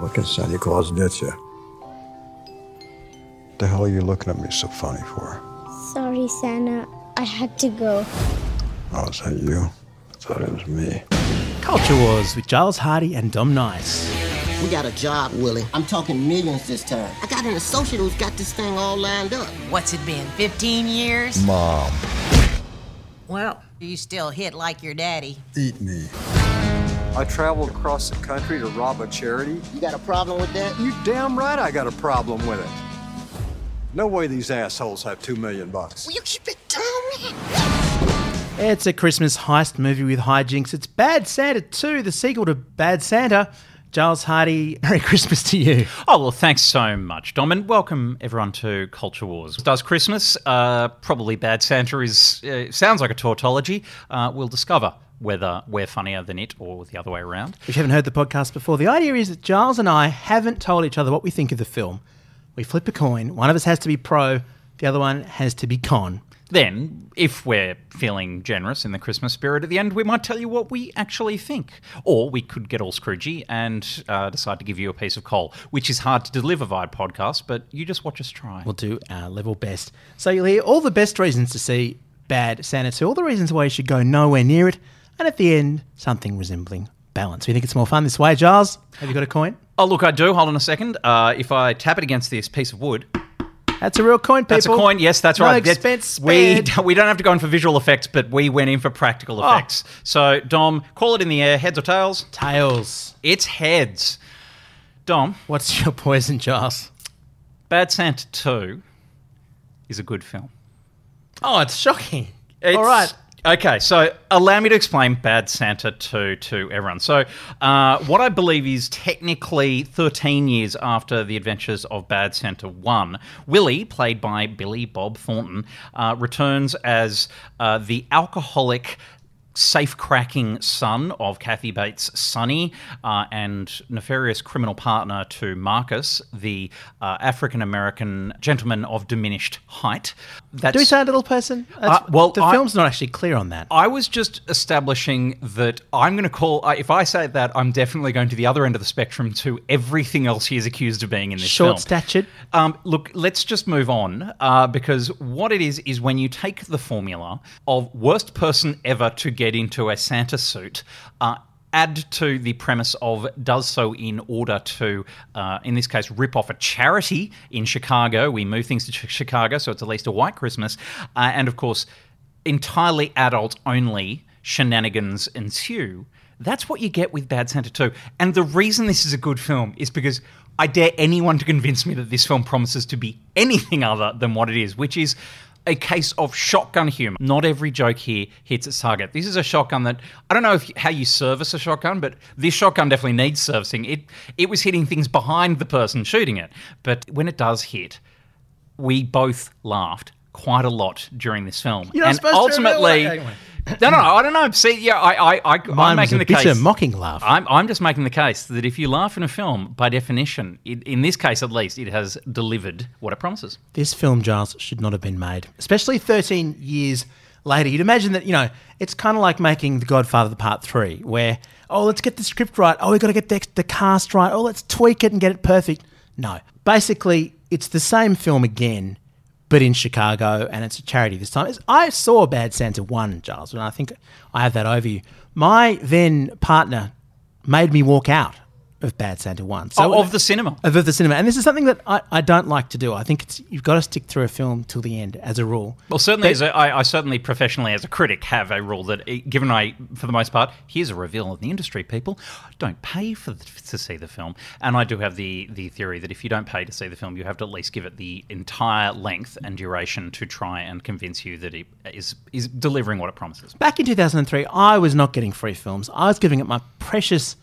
What can Santa Claus get you? The hell are you looking at me so funny for? Sorry, Santa. I had to go. Oh, is that you? I thought it was me. Culture Wars with Giles Hardy and Dom Knight. We got a job, Willie. I'm talking millions this time. I got an associate who's got this thing all lined up. What's it been, 15 years? Mom, Well, you still hit like your daddy. eat me. I traveled across the country to rob a charity. You got a problem with that? You damn right I got a problem with it. No way these assholes have two million bucks. Will you keep it down. It's a Christmas heist movie with hijinks. It's Bad Santa 2, the sequel to Bad Santa. Giles Hardy, Merry Christmas to you. Oh, well, thanks so much, Dom, and welcome everyone to Culture Wars. Does Christmas, uh, probably Bad Santa is, uh, sounds like a tautology. Uh, we'll discover whether we're funnier than it or the other way around. If you haven't heard the podcast before, the idea is that Giles and I haven't told each other what we think of the film. We flip a coin. One of us has to be pro, the other one has to be con. Then, if we're feeling generous in the Christmas spirit at the end, we might tell you what we actually think. Or we could get all scroogey and uh, decide to give you a piece of coal, which is hard to deliver via podcast, but you just watch us try. We'll do our level best. So you'll hear all the best reasons to see Bad Santa 2, all the reasons why you should go nowhere near it, and at the end, something resembling balance. We think it's more fun this way. Giles, have you got a coin? Oh, look, I do. Hold on a second. Uh, if I tap it against this piece of wood, That's a real coin, people. That's a coin. Yes, that's no right. Expense we we don't have to go in for visual effects, but we went in for practical Oh. effects. So, Dom, call it in the air. Heads or tails? Tails. It's heads. Dom, What's your poison, Giles? Bad Santa Two is a good film. Oh, it's shocking. It's- all right. Okay, so allow me to explain Bad Santa 2 to everyone. So, uh, what I believe is technically 13 years after the adventures of Bad Santa 1, Willie, played by Billy Bob Thornton, uh, returns as uh, the alcoholic. Safe cracking son of Kathy Bates' Sonny uh, and nefarious criminal partner to Marcus, the uh, African American gentleman of diminished height. That's, Do we say a little person? Uh, well, the I- film's not actually clear on that. I was just establishing that I'm going to call. Uh, if I say that, I'm definitely going to the other end of the spectrum to everything else he is accused of being in this Short film. statured. Um, look, let's just move on uh, because what it is is when you take the formula of worst person ever to get into a Santa suit. Uh, Add to the premise of does so in order to, uh, in this case, rip off a charity in Chicago. We move things to Ch- Chicago, so it's at least a white Christmas. Uh, and of course, entirely adult only shenanigans ensue. That's what you get with Bad Santa 2. And the reason this is a good film is because I dare anyone to convince me that this film promises to be anything other than what it is, which is a case of shotgun humor. Not every joke here hits its target. This is a shotgun that I don't know if how you service a shotgun, but this shotgun definitely needs servicing. It it was hitting things behind the person shooting it, but when it does hit, we both laughed quite a lot during this film. You're and ultimately. No, no, I don't know. See, yeah, I, I, I Mine I'm was making a the bitter, case. mocking laugh. I'm, I'm just making the case that if you laugh in a film, by definition, it, in this case at least, it has delivered what it promises. this film, Giles, should not have been made, especially 13 years later. You'd imagine that, you know, it's kind of like making The Godfather Part 3, where, oh, let's get the script right. Oh, we've got to get the, the cast right. Oh, let's tweak it and get it perfect. No. Basically, it's the same film again, but in Chicago, and it's a charity this time. I saw Bad Santa 1, Giles, and I think I have that over you. My then partner made me walk out of Bad Santa 1. So Oh, of the cinema. of the cinema. And this is something that I, I don't like to do. I think it's you've got to stick through a film till the end as a rule. Well, certainly, But- as a, I, I certainly professionally as a critic have a rule that, eh, given I, for the most part, here's a reveal in the industry, people don't pay for the, to see the film, and I do have the the theory that if you don't pay to see the film, you have to at least give it the entire length and duration to try and convince you that it is is delivering what it promises. Back in 2003, I was not getting free films. I was giving it my precious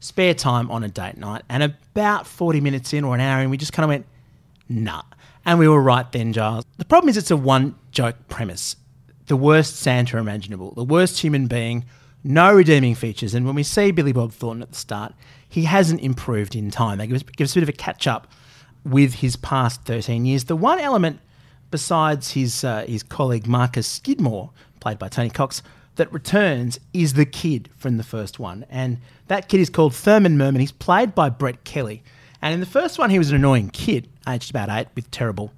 spare time on a date night. And about 40 minutes in or an hour in, we just kind of went, nah. And we were right then, Giles. The problem is it's a one joke premise. The worst Santa imaginable, the worst human being, no redeeming features. And when we see Billy Bob Thornton at the start, he hasn't improved in time. They give us, give us a bit of a catch up with his past 13 years. The one element, besides his, uh, his colleague Marcus Skidmore, played by Tony Cox, that returns is the kid from the first one. And that kid is called Thurman Merman. He's played by Brett Kelly. And in the first one, he was an annoying kid, aged about eight, with terrible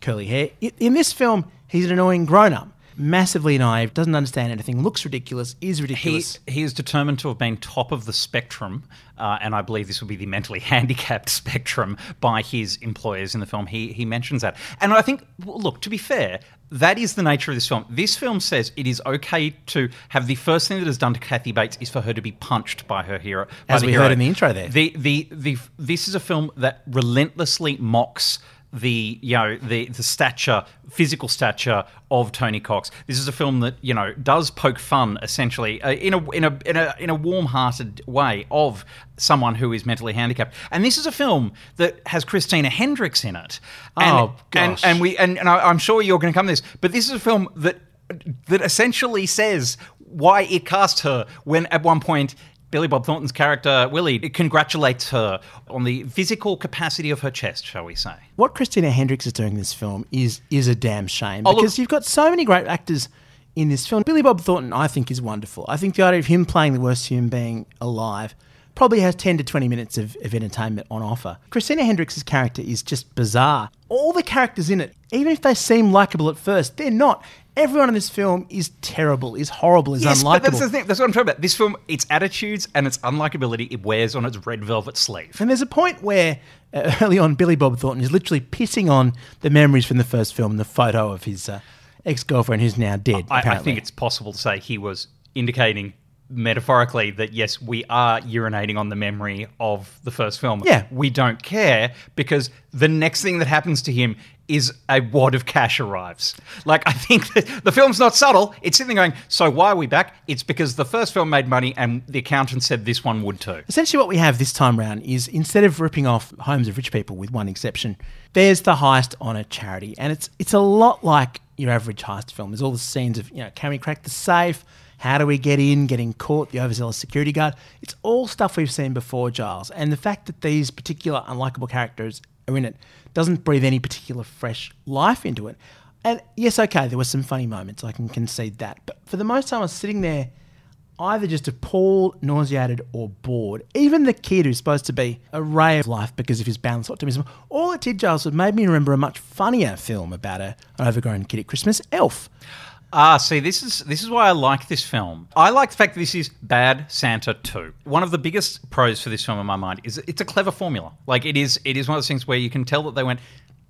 curly hair. In this film, he's an annoying grown up, massively naive, doesn't understand anything, looks ridiculous, is ridiculous. he is determined to have been top of the spectrum, uh, and I believe this will be the mentally handicapped spectrum by his employers in the film. He he mentions that, and I think, well, look, to be fair, that is the nature of this film. This film says it is okay to have the first thing that is done to Kathy Bates is for her to be punched by her hero, by As we hero. heard in the intro there. The the the this is a film that relentlessly mocks the you know the the stature physical stature of Tony Cox. This is a film that you know does poke fun essentially uh, in a in a in a in a warm-hearted way of someone who is mentally handicapped. And this is a film that has Christina Hendricks in it. And, Oh, and and we and, and I, I'm sure you're going to come to this, but this is a film that that essentially says why it cast her when at one point Billy Bob Thornton's character Willie congratulates her on the physical capacity of her chest, shall we say? what Christina Hendricks is doing in this film is is a damn shame Oh, look- because you've got so many great actors in this film. Billy Bob Thornton, I think, is wonderful. I think the idea of him playing the worst human being alive probably has 10 to 20 minutes of, of entertainment on offer. Christina Hendricks' character is just bizarre. All the characters in it, even if they seem likable at first, they're not. Everyone in this film is terrible, is horrible, is Yes, unlikable. but that's the thing. That's what I'm talking about. This film, its attitudes and its unlikability, it wears on its red velvet sleeve. And there's a point where uh, early on, Billy Bob Thornton is literally pissing on the memories from the first film, the photo of his uh, ex girlfriend who's now dead. I, I think it's possible to say he was indicating metaphorically that yes, we are urinating on the memory of the first film. Yeah. we don't care because the next thing that happens to him is a wad of cash arrives. Like I think the film's not subtle. It's sitting there going, so why are we back? It's because the first film made money and the accountant said this one would too. Essentially, what we have this time round is instead of ripping off homes of rich people, with one exception, there's the heist on a charity, and it's it's a lot like your average heist film. There's all the scenes of you know, can we crack the safe? How do we get in? Getting caught, the overzealous security guard. It's all stuff we've seen before, Giles. And the fact that these particular unlikable characters are in it doesn't breathe any particular fresh life into it. And yes, okay, there were some funny moments. I can concede that. But for the most time, I was sitting there either just appalled, nauseated, or bored. Even the kid who's supposed to be a ray of life because of his boundless optimism, all it did, Giles, was made me remember a much funnier film about a, an overgrown kid at Christmas, Elf. Ah, see, this is this is why I like this film. I like the fact that this is Bad Santa 2. One of the biggest pros for this film in my mind is it's a clever formula. Like it is it is one of those things where you can tell that they went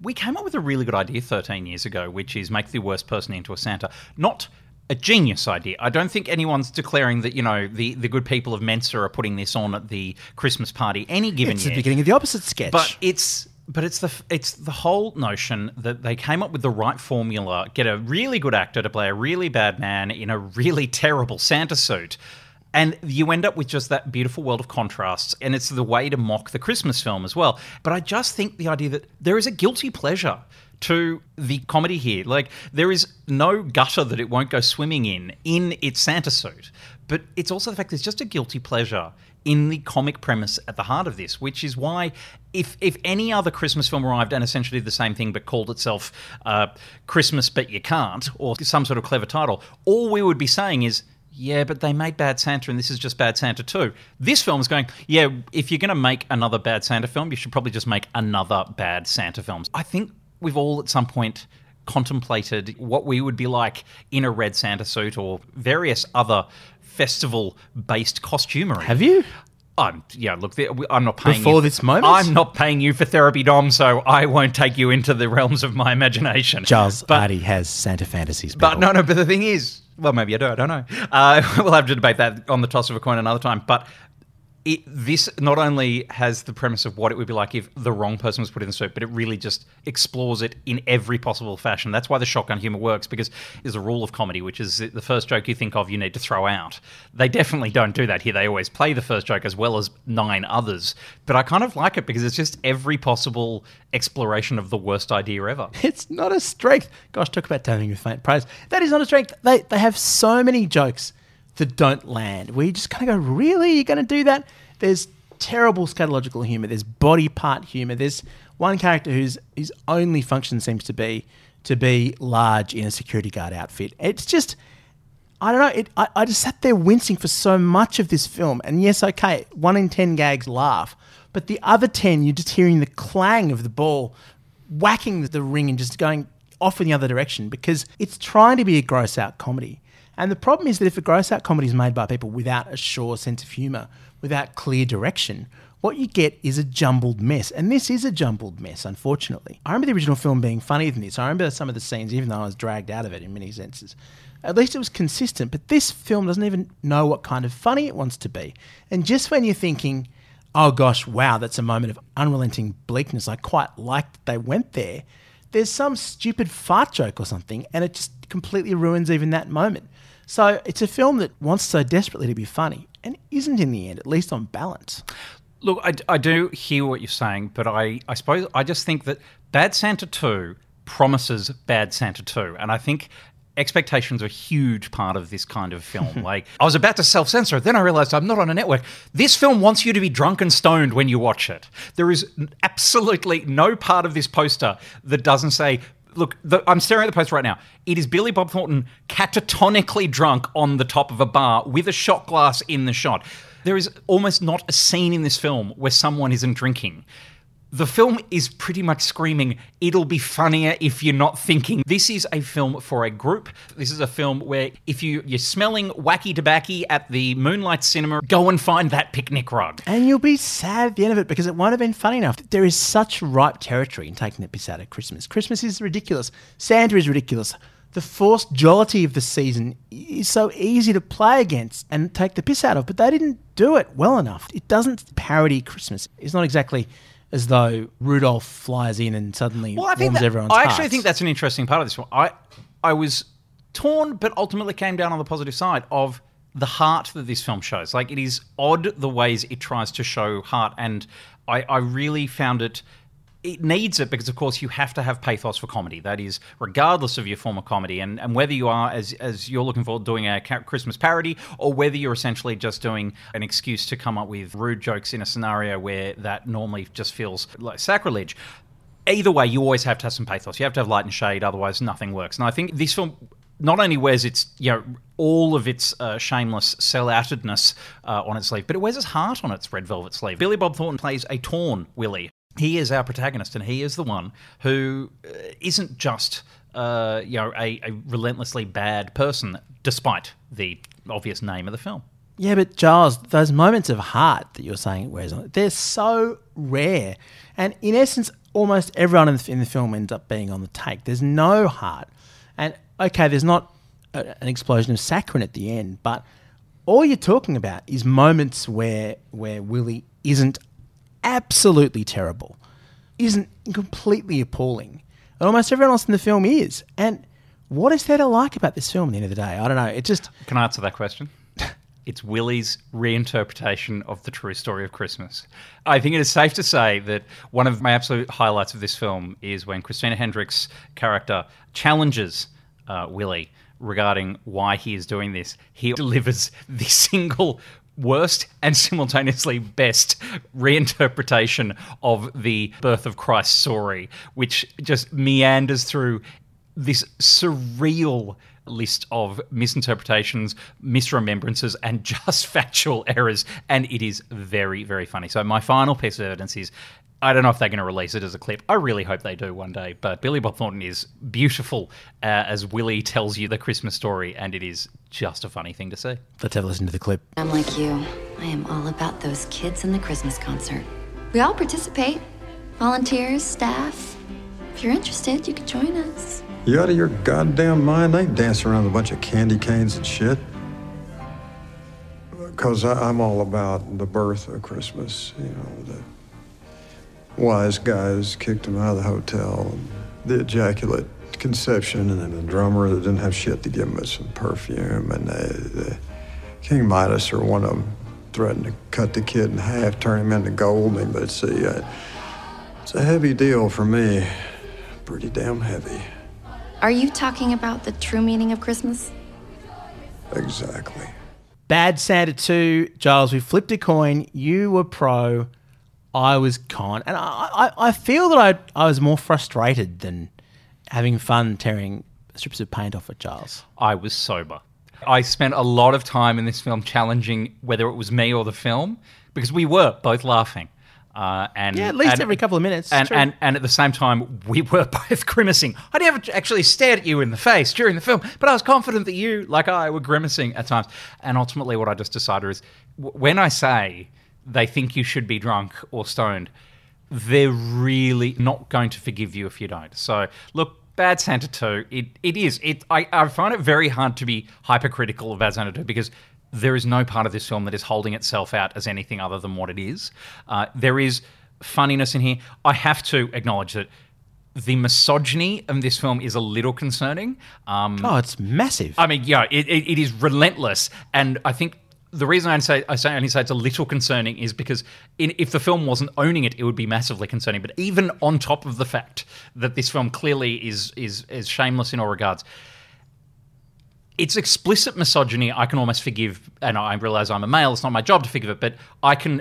we came up with a really good idea 13 years ago, which is make the worst person into a Santa. Not a genius idea. I don't think anyone's declaring that, you know, the, the good people of Mensa are putting this on at the Christmas party any given It's year. It's the beginning of the opposite sketch. But it's but it's the it's the whole notion that they came up with the right formula, get a really good actor to play a really bad man in a really terrible Santa suit. And you end up with just that beautiful world of contrasts, and it's the way to mock the Christmas film as well. But I just think the idea that there is a guilty pleasure to the comedy here. Like, there is no gutter that it won't go swimming in, in its Santa suit. But it's also the fact there's just a guilty pleasure in the comic premise at the heart of this, which is why if if any other Christmas film arrived and essentially did the same thing but called itself uh, Christmas but you can't or some sort of clever title, all we would be saying is. Yeah, but they made Bad Santa, and this is just Bad Santa too. This film is going, yeah, if you're going to make another Bad Santa film, you should probably just make another Bad Santa film. I think we've all at some point contemplated what we would be like in a red Santa suit or various other festival based costumery. Have you? I'm yeah. Look, I'm not paying Before you- this moment? I'm not paying you for therapy, Dom. So I won't take you into the realms of my imagination. Charles but Artie has Santa fantasies. but no, no. But the thing is, well, maybe I do. I don't know. Uh, we'll have to debate that on the toss of a coin another time. But it, this not only has the premise of what it would be like if the wrong person was put in the suit, but it really just explores it in every possible fashion. That's why the shotgun humor works because there's a rule of comedy, which is the first joke you think of, you need to throw out. They definitely don't do that here. They always play the first joke as well as nine others. But I kind of like it because it's just every possible exploration of the worst idea ever. It's not a strength. Gosh, talk about telling with faint praise. That is not a strength. They they have so many jokes don't land. Where you just kind of go, really? You're going to do that? There's terrible scatological humor. There's body part humor. There's one character whose his only function seems to be to be large in a security guard outfit. It's just. I don't know. It, I, I just sat there wincing for so much of this film. And yes, okay, one in 10 gags laugh. But the other 10, you're just hearing the clang of the ball whacking the ring and just going off in the other direction because it's trying to be a gross out comedy. And the problem is that if a gross out comedy is made by people without a sure sense of humour, without clear direction, what you get is a jumbled mess. And this is a jumbled mess, unfortunately. I remember the original film being funnier than this. I remember some of the scenes, even though I was dragged out of it in many senses. At least it was consistent, but this film doesn't even know what kind of funny it wants to be. And just when you're thinking, oh gosh, wow, that's a moment of unrelenting bleakness, I quite like that they went there, there's some stupid fart joke or something, and it just completely ruins even that moment. So it's a film that wants so desperately to be funny and isn't in the end, at least on balance. Look, I, I do hear what you're saying, but I, I suppose I just think that Bad Santa 2 promises Bad Santa 2. And I think expectations are a huge part of this kind of film. like, I was about to self censor, then I realized I'm not on a network. This film wants you to be drunk and stoned when you watch it. There is absolutely no part of this poster that doesn't say, Look, the, I'm staring at the post right now. It is Billy Bob Thornton catatonically drunk on the top of a bar with a shot glass in the shot. There is almost not a scene in this film where someone isn't drinking. The film is pretty much screaming, it'll be funnier if you're not thinking. This is a film for a group. This is a film where if you, you're smelling wacky tobacco at the Moonlight Cinema, go and find that picnic rug. And you'll be sad at the end of it because it won't have been funny enough. There is such ripe territory in taking the piss out of Christmas. Christmas is ridiculous. Santa is ridiculous. The forced jollity of the season is so easy to play against and take the piss out of, but they didn't do it well enough. It doesn't parody Christmas. It's not exactly as though Rudolph flies in and suddenly Well, I think warms that- everyone's I actually hearts. think that's an interesting part of this one. I I was torn, but ultimately came down on the positive side of the heart that this film shows. Like it is odd the ways it tries to show heart, and I, I really found it. It needs it because, of course, you have to have pathos for comedy. That is, regardless of your form of comedy, and, and whether you are, as, as you're looking for, doing a Christmas parody, or whether you're essentially just doing an excuse to come up with rude jokes in a scenario where that normally just feels like sacrilege either way, you always have to have some pathos. You have to have light and shade, otherwise nothing works. And I think this film not only wears its you know all of its uh, shameless sell-outedness uh, on its sleeve, but it wears its heart on its red velvet sleeve. Billy Bob Thornton plays a torn Willie. He is our protagonist, and he is the one who uh, isn't just uh, you know a, a relentlessly bad person, despite the obvious name of the film. Yeah, but Giles, those moments of heart that you're saying it wears on they're so rare. And in essence, almost everyone in the, in the film ends up being on the take. There's no heart. And okay, there's not a, an explosion of saccharine at the end, but all you're talking about is moments where where Willie isn't absolutely terrible, isn't completely appalling, and almost everyone else in the film is. And what is there to like about this film at the end of the day? I don't know. It just Can I answer that question? It's Willie's reinterpretation of the true story of Christmas. I think it is safe to say that one of my absolute highlights of this film is when Christina Hendricks' character challenges uh, Willie regarding why he is doing this. He delivers the single worst and simultaneously best reinterpretation of the birth of Christ story, which just meanders through this surreal list of misinterpretations, misremembrances, and just factual errors. And it is very, very funny. So, my final piece of evidence is I don't know if they're going to release it as a clip. I really hope they do one day. But Billy Bob Thornton is beautiful uh, as Willie tells you the Christmas story, and it is just a funny thing to see. let's have a listen to the clip. I'm like you. I am all about those kids in the Christmas concert. We all participate volunteers, staff. If you're interested, you could join us. You out of your goddamn mind? They ain't dancing around with a bunch of candy canes and shit. Because I'm all about the birth of Christmas. You know, the wise guys kicked him out of the hotel, and the ejaculate conception, and then the drummer that didn't have shit to give him but some perfume, and the, the King Midas or one of them threatened to cut the kid in half, turn him into gold. But see, uh, it's a heavy deal for me. Pretty damn heavy. Are you talking about the true meaning of Christmas? Exactly. Bad Santa 2, Giles, we flipped a coin. You were pro, I was con. And I, I, I feel that I, I was more frustrated than having fun tearing strips of paint off at Giles. I was sober. I spent a lot of time in this film challenging whether it was me or the film because we were both laughing. Uh, and Yeah, at least and- every couple of minutes. And, and and at the same time, we were both grimacing. I never actually stared at you in the face during the film, but I was confident that you, like I, were grimacing at times. And ultimately, what I just decided is w- when I say they think you should be drunk or stoned, they're really not going to forgive you if you don't. So, look, Bad Santa 2, it, it is. It I, I find it very hard to be hypercritical of Bad Santa 2 because there is no part of this film that is holding itself out as anything other than what it is. Uh, there is funniness in here. I have to acknowledge that the misogyny of this film is a little concerning. Um, oh, it's massive. I mean, yeah, it, it, it is relentless, and I think the reason I say I say only say it's a little concerning is because in, if the film wasn't owning it, it would be massively concerning. But even on top of the fact that this film clearly is is is shameless in all regards, it's explicit misogyny. I can almost forgive, and I realize I'm a male. It's not my job to forgive it, but I can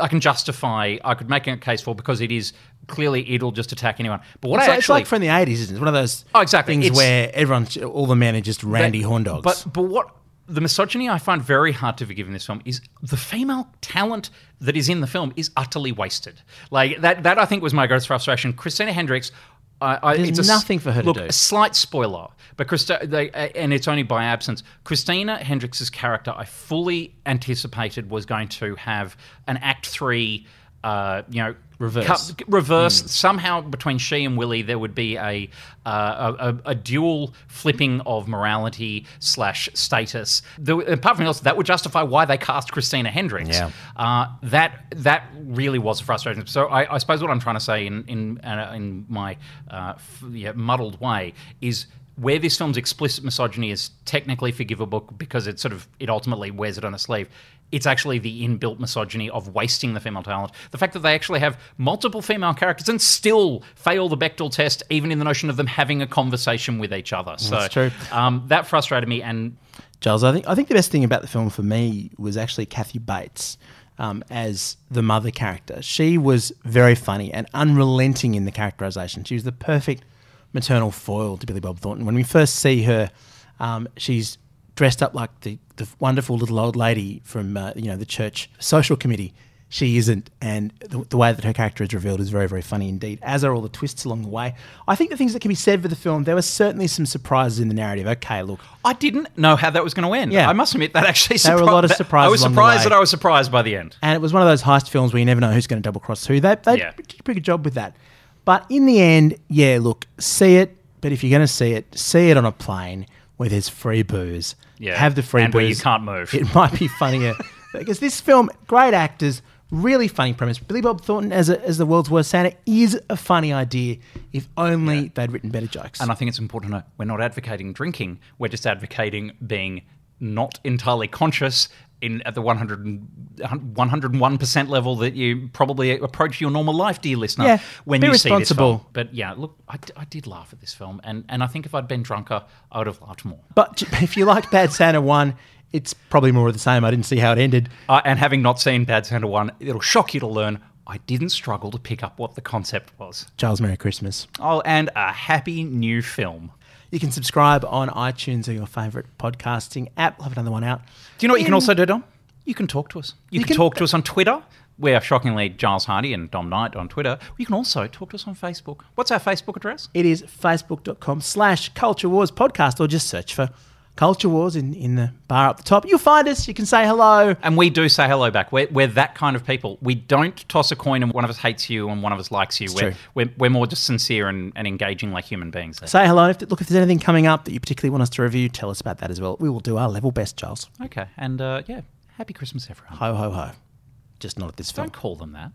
I can justify. I could make a case for because it is clearly it'll just attack anyone. But what it's, I like, it's like from the 80s, isn't it? It's one of those Oh, exactly. things It's- where everyone, all the men are just randy horn dogs. But but what the misogyny I find very hard to forgive in this film is the female talent that is in the film is utterly wasted. Like that that I think was my greatest frustration. Christina Hendricks. I I, There's it's a nothing for her to look, do. A slight spoiler, but Christa, they, uh, and it's only by absence. Christina Hendricks' character, I fully anticipated was going to have an Act Three, uh, you know, Reverse. reverse somehow between she and Willie there would be a uh, a, a, dual flipping of morality slash status. The, apart from else, that would justify why they cast Christina Hendricks. Yeah. Uh, that that really was a frustration. So I, I suppose what I'm trying to say in in uh, in my uh, f- yeah, muddled way is. Where this film's explicit misogyny is technically forgivable because it sort of it ultimately wears it on a sleeve, it's actually the inbuilt misogyny of wasting the female talent. The fact that they actually have multiple female characters and still fail the Bechdel test, even in the notion of them having a conversation with each other. So That's true. Um, that frustrated me, and Giles, I think I think the best thing about the film for me was actually Kathy Bates um, as the mother character. She was very funny and unrelenting in the characterization. She was the perfect maternal foil to Billy Bob Thornton. When we first see her, um, she's dressed up like the, the wonderful little old lady from uh, you know the church social committee. She isn't, and the, the way that her character is revealed is very, very funny indeed. As are all the twists along the way. I think the things that can be said for the film, there were certainly some surprises in the narrative. Okay, look, I didn't know how that was going to end. Yeah. I must admit that actually There were a lot of surprises I was surprised that I was surprised by the end. and it was one of those heist films where you never know who's going to double cross who. They they Yeah. did a pretty good job with that. But in the end, yeah, look, see it. But if you're going to see it, see it on a plane where there's free booze. Yeah, have the free booze. and booze. where you can't move. It might be funnier because this film, great actors, really funny premise. Billy Bob Thornton as a, as the world's worst Santa is a funny idea. If only they'd written better jokes. And I think it's important to know we're not advocating drinking. We're just advocating being not entirely conscious in at the 100, 101% level that you probably approach your normal life, dear listener, Yeah, when be you see this film. But yeah, look, I, d- I did laugh at this film. And, and I think if I'd been drunker, I would have laughed more. but if you like Bad Santa one, it's probably more of the same. I didn't see how it ended. Uh, and having not seen Bad Santa 1, it'll shock you to learn I didn't struggle to pick up what the concept was. Charles, Merry Christmas. Oh, and a happy new film. You can subscribe on iTunes or your favourite podcasting app. We'll have another one out. Do you know what you can also do, Dom? You can talk to us. You, You can, can- talk to us on Twitter. We're shockingly Giles Hardy and Dom Knight on Twitter. You can also talk to us on Facebook. What's our Facebook address? It is facebook.com slash Culture Wars Podcast or just search for Culture Wars in, in the bar up the top. You'll find us. You can say hello. And we do say hello back. We're, we're that kind of people. We don't toss a coin and one of us hates you and one of us likes you. We're, we're, we're more just sincere and, and engaging like human beings. Say hello. If, look, if there's anything coming up that you particularly want us to review, tell us about that as well. We will do our level best, Charles. Okay. And uh, yeah, happy Christmas, everyone. Ho, ho, ho. Just not at this film. Don't call them that.